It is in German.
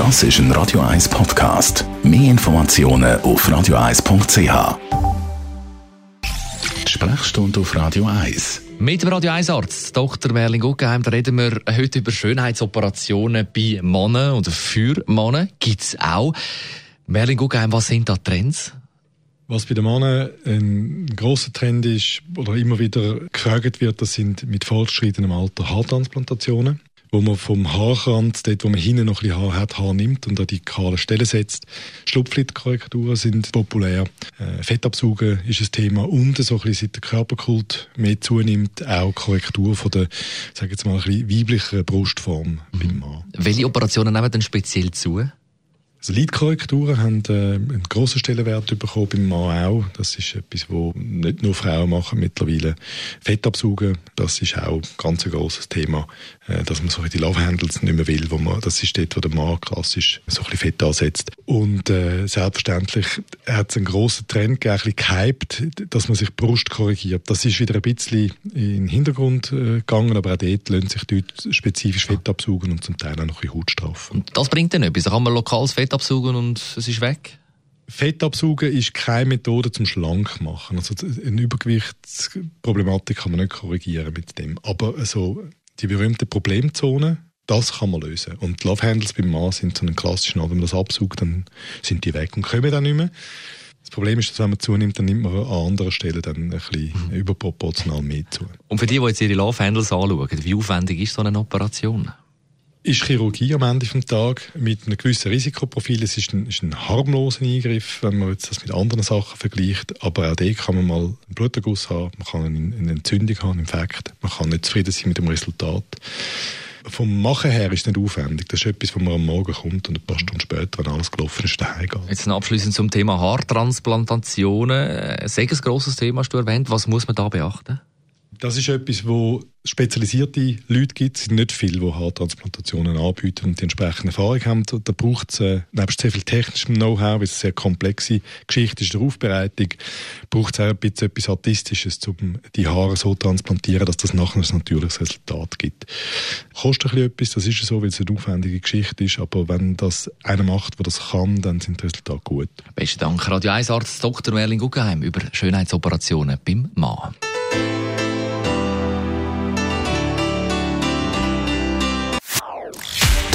Das ist ein Radio 1 Podcast. Mehr Informationen auf radio1.ch. Sprechstunde auf Radio 1. Mit dem Radio 1 Arzt Dr. Merlin Guggenheim da reden wir heute über Schönheitsoperationen bei Männern oder für Männer. Gibt es auch. Merlin Guggenheim, was sind da Trends? Was bei den Männern ein grosser Trend ist oder immer wieder gefragt wird, das sind mit fortschreitendem Alter Haartransplantationen wo man vom Haarkranz, dort wo man hinten noch ein bisschen Haar hat, Haar nimmt und an die kahle Stelle setzt. Schlupflitkorrekturen sind populär. Äh, Fettabsaugen ist ein Thema und so ein bisschen seit der Körperkult mehr zunimmt, auch Korrektur von der, sage jetzt mal, ein bisschen weiblicheren Brustform mhm. beim Mann. Welche Operationen nehmen denn speziell zu? Also Lidkorrekturen haben äh, einen grossen Stellenwert bekommen beim Mann auch. Das ist etwas, was nicht nur Frauen machen mittlerweile. Fettabsaugen, das ist auch ein ganz grosses Thema, äh, dass man so die Love Handles nicht mehr will, wo man, das ist dort, wo der Mann klassisch so ein bisschen Fett ansetzt. Und äh, selbstverständlich hat es einen grossen Trend gegeben, ein gehypt, dass man sich Brust korrigiert. Das ist wieder ein bisschen in den Hintergrund äh, gegangen, aber auch dort lassen sich dort spezifisch Fett absaugen und zum Teil auch noch ein bisschen Hautstrafen. Und das bringt dann etwas? Da kann man lokales Fett Fett absaugen und es ist weg? Fett absaugen ist keine Methode zum schlank machen. Also eine Übergewichtsproblematik kann man nicht korrigieren mit dem. Aber also die berühmte Problemzone, das kann man lösen. Und die Love Handles beim Mann sind so ein klassischer, wenn man das absaugt, dann sind die weg und kommen dann nicht mehr. Das Problem ist, dass wenn man zunimmt, dann nimmt man an anderen Stellen dann ein bisschen mhm. überproportional mehr zu. Und für die, die jetzt ihre Love Handles anschauen, wie aufwendig ist so eine Operation? Ist Chirurgie am Ende des Tages mit einem gewissen Risikoprofil. Es ist ein, ist ein harmloser Eingriff, wenn man jetzt das mit anderen Sachen vergleicht. Aber auch da kann man mal einen Bluterguss haben, man kann eine Entzündung haben, einen Infekt. Man kann nicht zufrieden sein mit dem Resultat. Vom Machen her ist es nicht aufwendig. Das ist etwas, wo man am Morgen kommt und ein paar Stunden später, wenn alles gelaufen ist, daheim geht. Jetzt abschließend zum Thema Haartransplantationen. Sehr grosses Thema hast du erwähnt. Was muss man da beachten? Das ist etwas, wo spezialisierte Leute gibt. Es sind nicht viele, die Haartransplantationen anbieten und die entsprechende Erfahrung haben. Da braucht es, äh, nebst sehr viel technischem Know-how, weil es eine sehr komplexe Geschichte ist, der Aufbereitung, braucht es auch ein bisschen etwas Artistisches, um die Haare so zu transplantieren, dass das nachher ein natürliches Resultat gibt. Kostet ein bisschen etwas, das ist so, weil es eine aufwendige Geschichte ist, aber wenn das einer macht, der das kann, dann sind die Resultate gut. Besten Dank, Radio 1 Arzt Dr. Merlin Guggenheim über Schönheitsoperationen beim Mann.